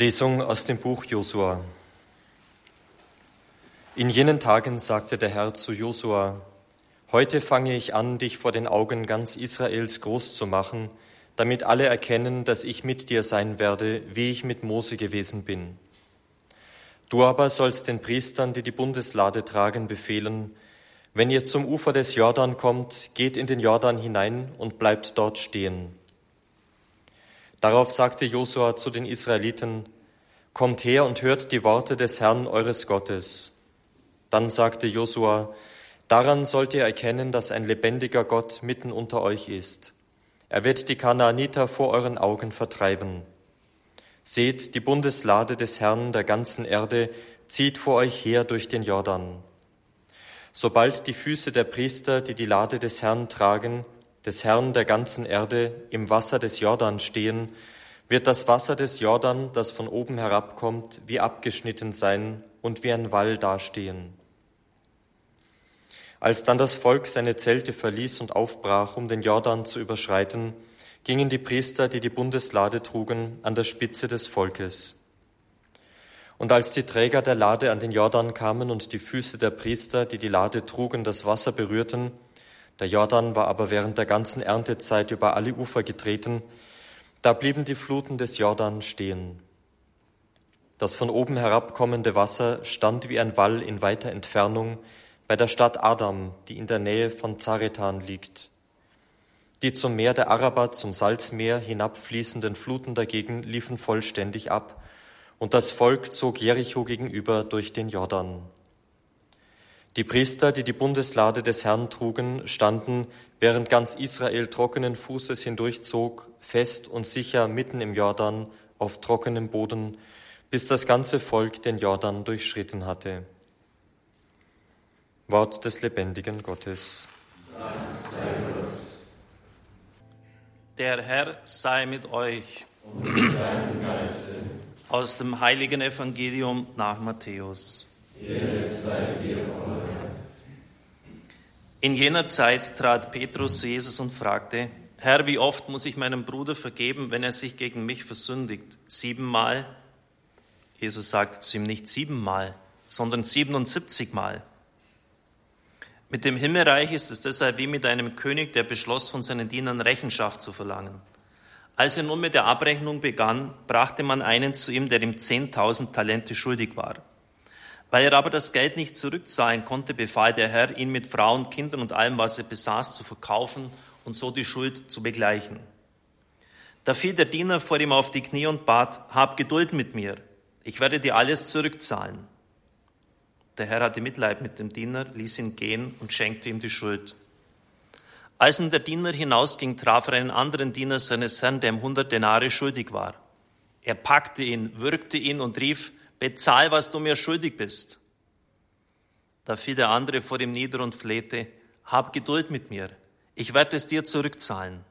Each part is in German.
Lesung aus dem Buch Josua. In jenen Tagen sagte der Herr zu Josua, Heute fange ich an, dich vor den Augen ganz Israels groß zu machen, damit alle erkennen, dass ich mit dir sein werde, wie ich mit Mose gewesen bin. Du aber sollst den Priestern, die die Bundeslade tragen, befehlen, wenn ihr zum Ufer des Jordan kommt, geht in den Jordan hinein und bleibt dort stehen. Darauf sagte Josua zu den Israeliten, Kommt her und hört die Worte des Herrn eures Gottes. Dann sagte Josua, Daran sollt ihr erkennen, dass ein lebendiger Gott mitten unter euch ist. Er wird die Kanaaniter vor euren Augen vertreiben. Seht, die Bundeslade des Herrn der ganzen Erde zieht vor euch her durch den Jordan. Sobald die Füße der Priester, die die Lade des Herrn tragen, des Herrn der ganzen Erde im Wasser des Jordan stehen, wird das Wasser des Jordan, das von oben herabkommt, wie abgeschnitten sein und wie ein Wall dastehen. Als dann das Volk seine Zelte verließ und aufbrach, um den Jordan zu überschreiten, gingen die Priester, die die Bundeslade trugen, an der Spitze des Volkes. Und als die Träger der Lade an den Jordan kamen und die Füße der Priester, die die Lade trugen, das Wasser berührten, der Jordan war aber während der ganzen Erntezeit über alle Ufer getreten. Da blieben die Fluten des Jordan stehen. Das von oben herabkommende Wasser stand wie ein Wall in weiter Entfernung bei der Stadt Adam, die in der Nähe von Zaretan liegt. Die zum Meer der Araber, zum Salzmeer hinabfließenden Fluten dagegen liefen vollständig ab, und das Volk zog Jericho gegenüber durch den Jordan. Die Priester, die die Bundeslade des Herrn trugen, standen, während ganz Israel trockenen Fußes hindurchzog, fest und sicher mitten im Jordan auf trockenem Boden, bis das ganze Volk den Jordan durchschritten hatte. Wort des lebendigen Gottes. Der Herr sei mit euch. Und mit deinem Geiste. Aus dem heiligen Evangelium nach Matthäus. In jener Zeit trat Petrus zu Jesus und fragte, Herr, wie oft muss ich meinem Bruder vergeben, wenn er sich gegen mich versündigt? Siebenmal? Jesus sagte zu ihm nicht siebenmal, sondern siebenundsiebzigmal. Mit dem Himmelreich ist es deshalb wie mit einem König, der beschloss, von seinen Dienern Rechenschaft zu verlangen. Als er nun mit der Abrechnung begann, brachte man einen zu ihm, der ihm zehntausend Talente schuldig war. Weil er aber das Geld nicht zurückzahlen konnte, befahl der Herr, ihn mit Frauen, Kindern und allem, was er besaß, zu verkaufen und so die Schuld zu begleichen. Da fiel der Diener vor ihm auf die Knie und bat, hab Geduld mit mir, ich werde dir alles zurückzahlen. Der Herr hatte Mitleid mit dem Diener, ließ ihn gehen und schenkte ihm die Schuld. Als nun der Diener hinausging, traf er einen anderen Diener seines Herrn, der ihm hundert Denare schuldig war. Er packte ihn, würgte ihn und rief, bezahl, was du mir schuldig bist. Da fiel der andere vor ihm nieder und flehte, hab Geduld mit mir, ich werde es dir zurückzahlen.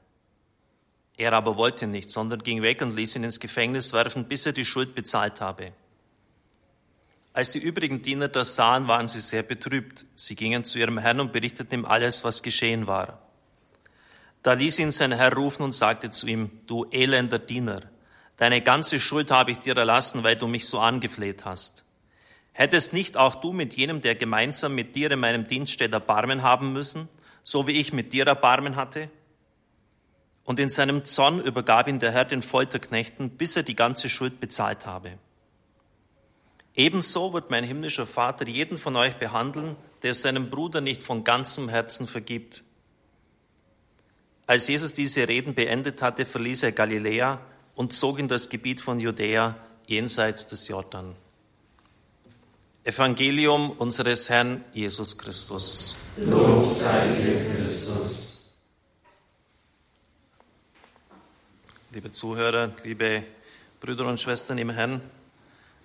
Er aber wollte nicht, sondern ging weg und ließ ihn ins Gefängnis werfen, bis er die Schuld bezahlt habe. Als die übrigen Diener das sahen, waren sie sehr betrübt. Sie gingen zu ihrem Herrn und berichteten ihm alles, was geschehen war. Da ließ ihn sein Herr rufen und sagte zu ihm, du elender Diener, Deine ganze Schuld habe ich dir erlassen, weil du mich so angefleht hast. Hättest nicht auch du mit jenem, der gemeinsam mit dir in meinem Dienst steht, Erbarmen haben müssen, so wie ich mit dir Erbarmen hatte? Und in seinem Zorn übergab ihn der Herr den Folterknechten, bis er die ganze Schuld bezahlt habe. Ebenso wird mein himmlischer Vater jeden von euch behandeln, der seinem Bruder nicht von ganzem Herzen vergibt. Als Jesus diese Reden beendet hatte, verließ er Galiläa und zog in das Gebiet von Judäa jenseits des Jordan. Evangelium unseres Herrn Jesus Christus. Lob sei dir, Christus. Liebe Zuhörer, liebe Brüder und Schwestern im Herrn,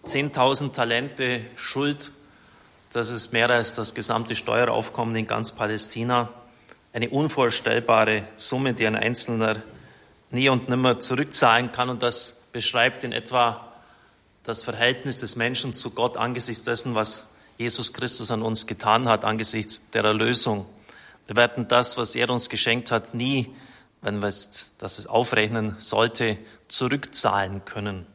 10.000 Talente Schuld, das ist mehr als das gesamte Steueraufkommen in ganz Palästina. Eine unvorstellbare Summe, die ein Einzelner nie und nimmer zurückzahlen kann. Und das beschreibt in etwa das Verhältnis des Menschen zu Gott angesichts dessen, was Jesus Christus an uns getan hat, angesichts der Erlösung. Wir werden das, was er uns geschenkt hat, nie, wenn wir es, das es aufrechnen sollte, zurückzahlen können.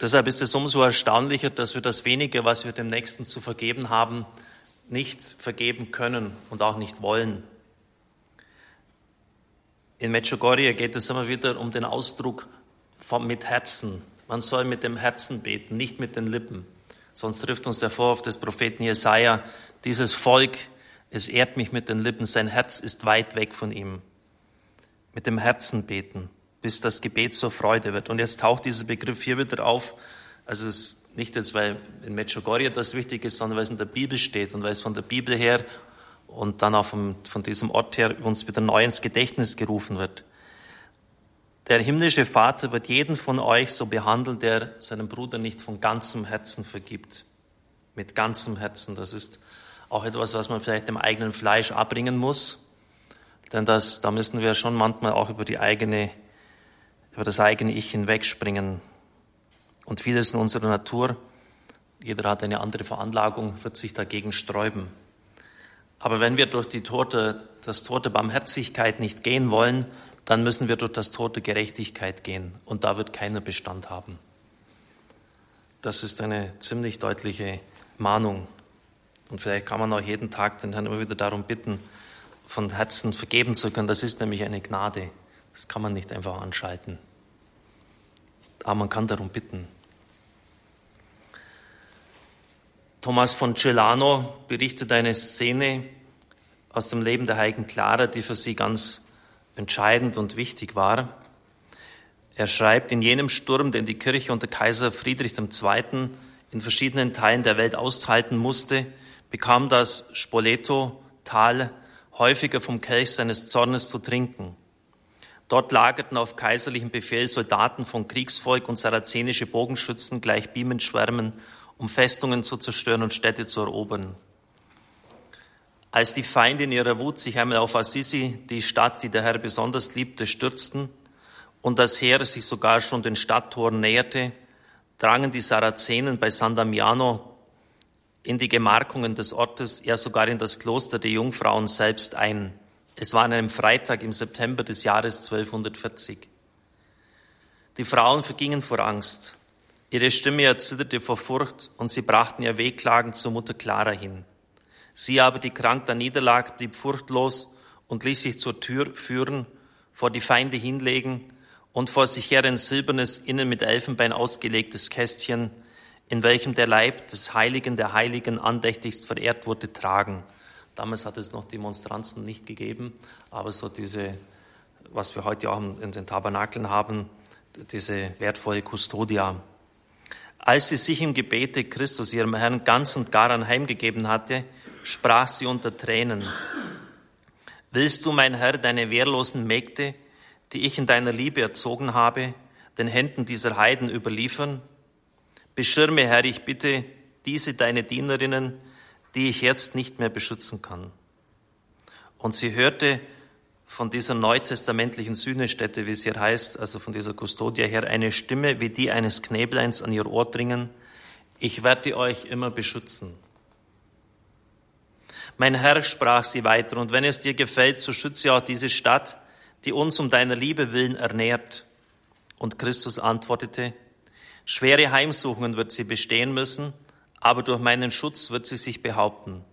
Deshalb ist es umso erstaunlicher, dass wir das wenige, was wir dem Nächsten zu vergeben haben, nicht vergeben können und auch nicht wollen. In Medjugorje geht es immer wieder um den Ausdruck von mit Herzen. Man soll mit dem Herzen beten, nicht mit den Lippen. Sonst trifft uns der Vorwurf des Propheten Jesaja, dieses Volk, es ehrt mich mit den Lippen, sein Herz ist weit weg von ihm. Mit dem Herzen beten bis das Gebet zur Freude wird. Und jetzt taucht dieser Begriff hier wieder auf. Also es ist nicht jetzt, weil in Medjugorje das wichtig ist, sondern weil es in der Bibel steht und weil es von der Bibel her und dann auch von, von diesem Ort her uns wieder neu ins Gedächtnis gerufen wird. Der himmlische Vater wird jeden von euch so behandeln, der seinem Bruder nicht von ganzem Herzen vergibt. Mit ganzem Herzen. Das ist auch etwas, was man vielleicht dem eigenen Fleisch abbringen muss. Denn das, da müssen wir schon manchmal auch über die eigene über das eigene Ich hinwegspringen. Und vieles in unserer Natur, jeder hat eine andere Veranlagung, wird sich dagegen sträuben. Aber wenn wir durch die Torte, das Tor der Barmherzigkeit nicht gehen wollen, dann müssen wir durch das Tor der Gerechtigkeit gehen. Und da wird keiner Bestand haben. Das ist eine ziemlich deutliche Mahnung. Und vielleicht kann man auch jeden Tag den Herrn immer wieder darum bitten, von Herzen vergeben zu können. Das ist nämlich eine Gnade. Das kann man nicht einfach anschalten. Aber man kann darum bitten. Thomas von Celano berichtet eine Szene aus dem Leben der heiligen Clara, die für sie ganz entscheidend und wichtig war. Er schreibt, in jenem Sturm, den die Kirche unter Kaiser Friedrich II. in verschiedenen Teilen der Welt aushalten musste, bekam das Spoleto-Tal häufiger vom Kelch seines Zornes zu trinken. Dort lagerten auf kaiserlichen Befehl Soldaten von Kriegsvolk und sarazenische Bogenschützen gleich Bienenschwärmen, um Festungen zu zerstören und Städte zu erobern. Als die Feinde in ihrer Wut sich einmal auf Assisi, die Stadt, die der Herr besonders liebte, stürzten und das Heer sich sogar schon den Stadttoren näherte, drangen die Sarazenen bei San Damiano in die Gemarkungen des Ortes, ja sogar in das Kloster der Jungfrauen selbst ein. Es war an einem Freitag im September des Jahres 1240. Die Frauen vergingen vor Angst. Ihre Stimme erzitterte vor Furcht und sie brachten ihr Wehklagen zur Mutter Clara hin. Sie aber, die krank da niederlag, blieb furchtlos und ließ sich zur Tür führen, vor die Feinde hinlegen und vor sich her ein silbernes, innen mit Elfenbein ausgelegtes Kästchen, in welchem der Leib des Heiligen der Heiligen andächtigst verehrt wurde, tragen. Damals hat es noch Demonstranzen nicht gegeben, aber so diese, was wir heute auch in den Tabernakeln haben, diese wertvolle Custodia. Als sie sich im Gebete Christus, ihrem Herrn, ganz und gar anheimgegeben hatte, sprach sie unter Tränen, Willst du, mein Herr, deine wehrlosen Mägde, die ich in deiner Liebe erzogen habe, den Händen dieser Heiden überliefern? Beschirme, Herr, ich bitte diese deine Dienerinnen, die ich jetzt nicht mehr beschützen kann. Und sie hörte von dieser neutestamentlichen Sühnestätte, wie es hier heißt, also von dieser Kustodia her, eine Stimme wie die eines Knäbleins an ihr Ohr dringen. Ich werde euch immer beschützen. Mein Herr, sprach sie weiter, und wenn es dir gefällt, so schütze auch diese Stadt, die uns um deiner Liebe willen ernährt. Und Christus antwortete, schwere Heimsuchungen wird sie bestehen müssen, aber durch meinen Schutz wird sie sich behaupten.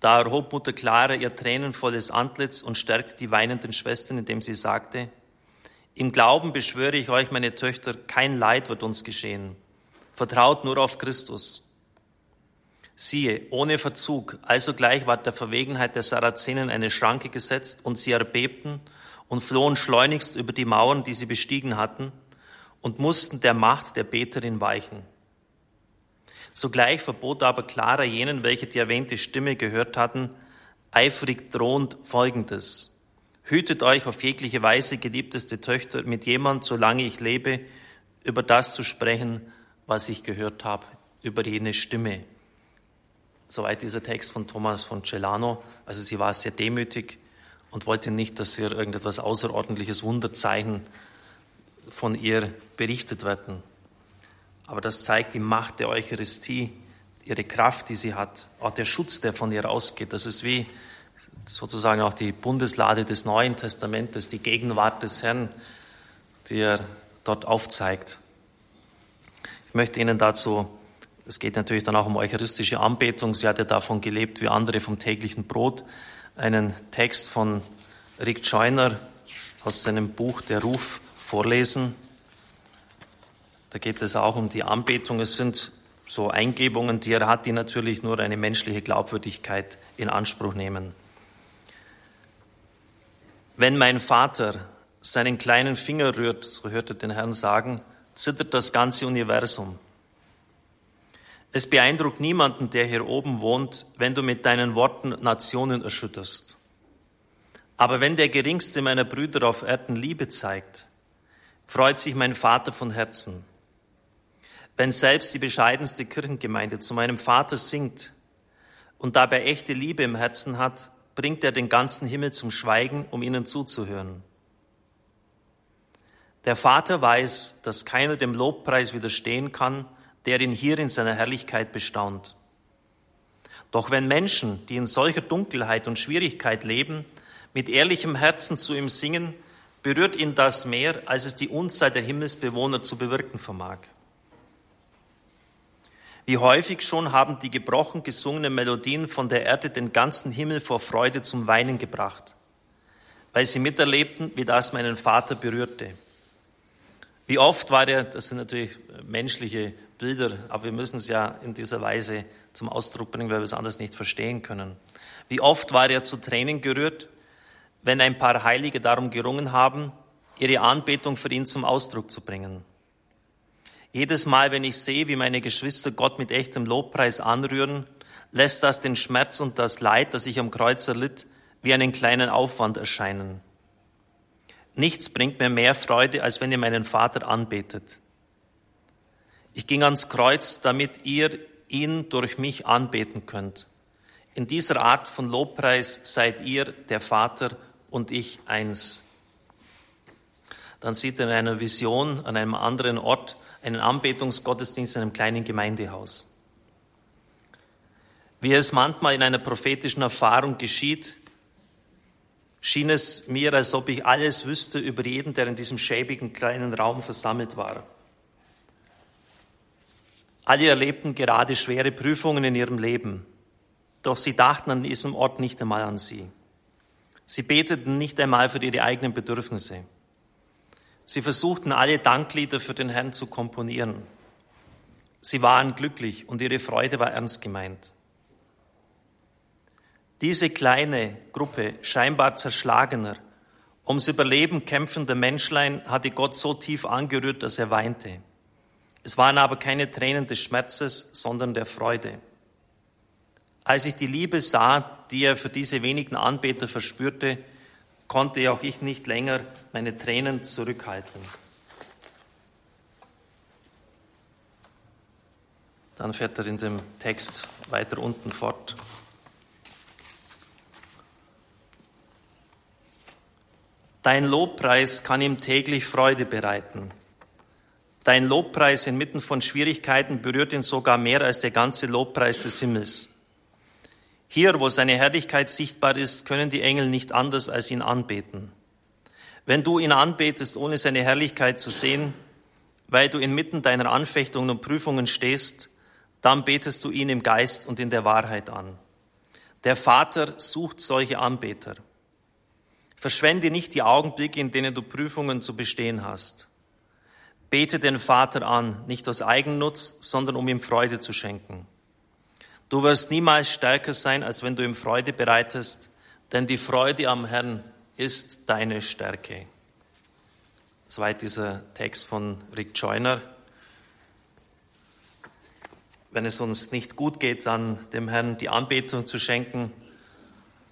Da erhob Mutter Clara ihr tränenvolles Antlitz und stärkte die weinenden Schwestern, indem sie sagte, im Glauben beschwöre ich euch, meine Töchter, kein Leid wird uns geschehen. Vertraut nur auf Christus. Siehe, ohne Verzug, also gleich war der Verwegenheit der Sarazenen eine Schranke gesetzt und sie erbebten und flohen schleunigst über die Mauern, die sie bestiegen hatten und mussten der Macht der Beterin weichen. Sogleich verbot aber Clara jenen, welche die erwähnte Stimme gehört hatten, eifrig drohend Folgendes. Hütet euch auf jegliche Weise, geliebteste Töchter, mit jemand, solange ich lebe, über das zu sprechen, was ich gehört habe, über jene Stimme. Soweit dieser Text von Thomas von Celano. Also sie war sehr demütig und wollte nicht, dass ihr irgendetwas Außerordentliches, Wunderzeichen von ihr berichtet werden. Aber das zeigt die Macht der Eucharistie, ihre Kraft, die sie hat, auch der Schutz, der von ihr ausgeht. Das ist wie sozusagen auch die Bundeslade des Neuen Testamentes, die Gegenwart des Herrn, die er dort aufzeigt. Ich möchte Ihnen dazu, es geht natürlich dann auch um eucharistische Anbetung, sie hat ja davon gelebt wie andere vom täglichen Brot, einen Text von Rick Scheuner aus seinem Buch Der Ruf vorlesen. Da geht es auch um die Anbetung. Es sind so Eingebungen, die er hat, die natürlich nur eine menschliche Glaubwürdigkeit in Anspruch nehmen. Wenn mein Vater seinen kleinen Finger rührt, so hörte den Herrn sagen, zittert das ganze Universum. Es beeindruckt niemanden, der hier oben wohnt, wenn du mit deinen Worten Nationen erschütterst. Aber wenn der geringste meiner Brüder auf Erden Liebe zeigt, freut sich mein Vater von Herzen. Wenn selbst die bescheidenste Kirchengemeinde zu meinem Vater singt und dabei echte Liebe im Herzen hat, bringt er den ganzen Himmel zum Schweigen, um ihnen zuzuhören. Der Vater weiß, dass keiner dem Lobpreis widerstehen kann, der ihn hier in seiner Herrlichkeit bestaunt. Doch wenn Menschen, die in solcher Dunkelheit und Schwierigkeit leben, mit ehrlichem Herzen zu ihm singen, berührt ihn das mehr, als es die Unzahl der Himmelsbewohner zu bewirken vermag. Wie häufig schon haben die gebrochen gesungenen Melodien von der Erde den ganzen Himmel vor Freude zum Weinen gebracht, weil sie miterlebten, wie das meinen Vater berührte. Wie oft war er, das sind natürlich menschliche Bilder, aber wir müssen es ja in dieser Weise zum Ausdruck bringen, weil wir es anders nicht verstehen können. Wie oft war er zu Tränen gerührt, wenn ein paar Heilige darum gerungen haben, ihre Anbetung für ihn zum Ausdruck zu bringen. Jedes Mal, wenn ich sehe, wie meine Geschwister Gott mit echtem Lobpreis anrühren, lässt das den Schmerz und das Leid, das ich am Kreuz erlitt, wie einen kleinen Aufwand erscheinen. Nichts bringt mir mehr Freude, als wenn ihr meinen Vater anbetet. Ich ging ans Kreuz, damit ihr ihn durch mich anbeten könnt. In dieser Art von Lobpreis seid ihr, der Vater und ich, eins. Dann sieht er in einer Vision an einem anderen Ort einen Anbetungsgottesdienst in einem kleinen Gemeindehaus. Wie es manchmal in einer prophetischen Erfahrung geschieht, schien es mir, als ob ich alles wüsste über jeden, der in diesem schäbigen kleinen Raum versammelt war. Alle erlebten gerade schwere Prüfungen in ihrem Leben, doch sie dachten an diesem Ort nicht einmal an sie. Sie beteten nicht einmal für ihre eigenen Bedürfnisse. Sie versuchten alle Danklieder für den Herrn zu komponieren. Sie waren glücklich und ihre Freude war ernst gemeint. Diese kleine Gruppe scheinbar zerschlagener, ums Überleben kämpfender Menschlein hatte Gott so tief angerührt, dass er weinte. Es waren aber keine Tränen des Schmerzes, sondern der Freude. Als ich die Liebe sah, die er für diese wenigen Anbeter verspürte, konnte auch ich nicht länger meine Tränen zurückhalten. Dann fährt er in dem Text weiter unten fort. Dein Lobpreis kann ihm täglich Freude bereiten. Dein Lobpreis inmitten von Schwierigkeiten berührt ihn sogar mehr als der ganze Lobpreis des Himmels. Hier, wo seine Herrlichkeit sichtbar ist, können die Engel nicht anders als ihn anbeten. Wenn du ihn anbetest, ohne seine Herrlichkeit zu sehen, weil du inmitten deiner Anfechtungen und Prüfungen stehst, dann betest du ihn im Geist und in der Wahrheit an. Der Vater sucht solche Anbeter. Verschwende nicht die Augenblicke, in denen du Prüfungen zu bestehen hast. Bete den Vater an, nicht aus Eigennutz, sondern um ihm Freude zu schenken. Du wirst niemals stärker sein, als wenn du ihm Freude bereitest, denn die Freude am Herrn ist deine Stärke. Soweit dieser Text von Rick Joyner. Wenn es uns nicht gut geht, dann dem Herrn die Anbetung zu schenken,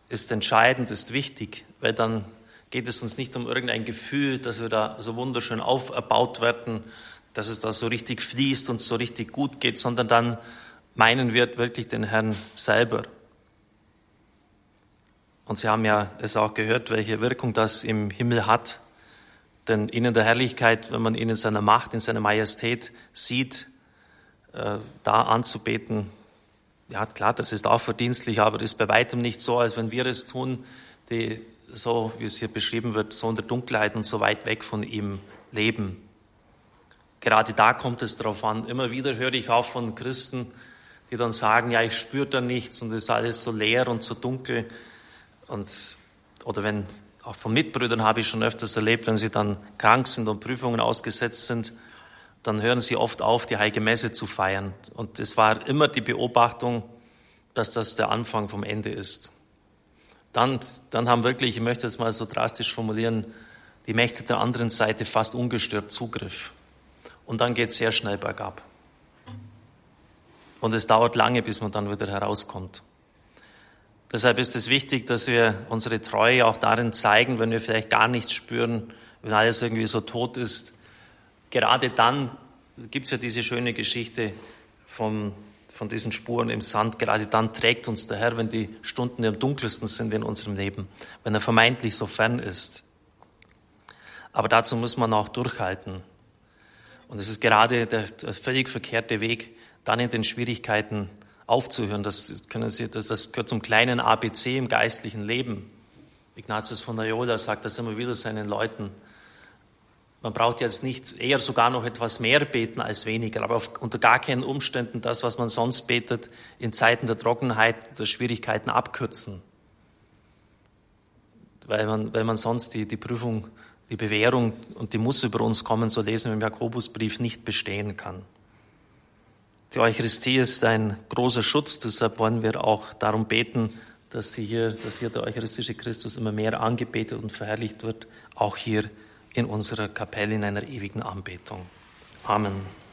ist entscheidend, ist wichtig, weil dann geht es uns nicht um irgendein Gefühl, dass wir da so wunderschön auferbaut werden, dass es da so richtig fließt und so richtig gut geht, sondern dann meinen wir wirklich den Herrn selber. Und Sie haben ja es auch gehört, welche Wirkung das im Himmel hat. Denn in der Herrlichkeit, wenn man ihn in seiner Macht, in seiner Majestät sieht, äh, da anzubeten, ja klar, das ist auch verdienstlich, aber das ist bei weitem nicht so, als wenn wir es tun, die so, wie es hier beschrieben wird, so in der Dunkelheit und so weit weg von ihm leben. gerade da kommt es drauf an. Immer wieder höre ich auch von Christen, die dann sagen, ja, ich spüre da nichts und es ist alles so leer und so dunkel. Und, oder wenn, auch von Mitbrüdern habe ich schon öfters erlebt, wenn sie dann krank sind und Prüfungen ausgesetzt sind, dann hören sie oft auf, die Heilige Messe zu feiern. Und es war immer die Beobachtung, dass das der Anfang vom Ende ist. Dann, dann haben wirklich, ich möchte jetzt mal so drastisch formulieren, die Mächte der anderen Seite fast ungestört Zugriff. Und dann geht es sehr schnell bergab. Und es dauert lange, bis man dann wieder herauskommt. Deshalb ist es wichtig, dass wir unsere Treue auch darin zeigen, wenn wir vielleicht gar nichts spüren, wenn alles irgendwie so tot ist. Gerade dann gibt es ja diese schöne Geschichte vom, von diesen Spuren im Sand. Gerade dann trägt uns der Herr, wenn die Stunden am dunkelsten sind in unserem Leben, wenn er vermeintlich so fern ist. Aber dazu muss man auch durchhalten. Und es ist gerade der, der völlig verkehrte Weg, dann in den Schwierigkeiten aufzuhören. Das, können Sie, das, das gehört zum kleinen ABC im geistlichen Leben. Ignatius von Loyola sagt das immer wieder seinen Leuten. Man braucht jetzt nicht eher sogar noch etwas mehr beten als weniger, aber auf, unter gar keinen Umständen das, was man sonst betet, in Zeiten der Trockenheit, der Schwierigkeiten abkürzen. Weil man, weil man sonst die, die Prüfung die Bewährung und die muss über uns kommen, so lesen wir im Jakobusbrief, nicht bestehen kann. Die Eucharistie ist ein großer Schutz, deshalb wollen wir auch darum beten, dass hier, dass hier der eucharistische Christus immer mehr angebetet und verherrlicht wird, auch hier in unserer Kapelle in einer ewigen Anbetung. Amen.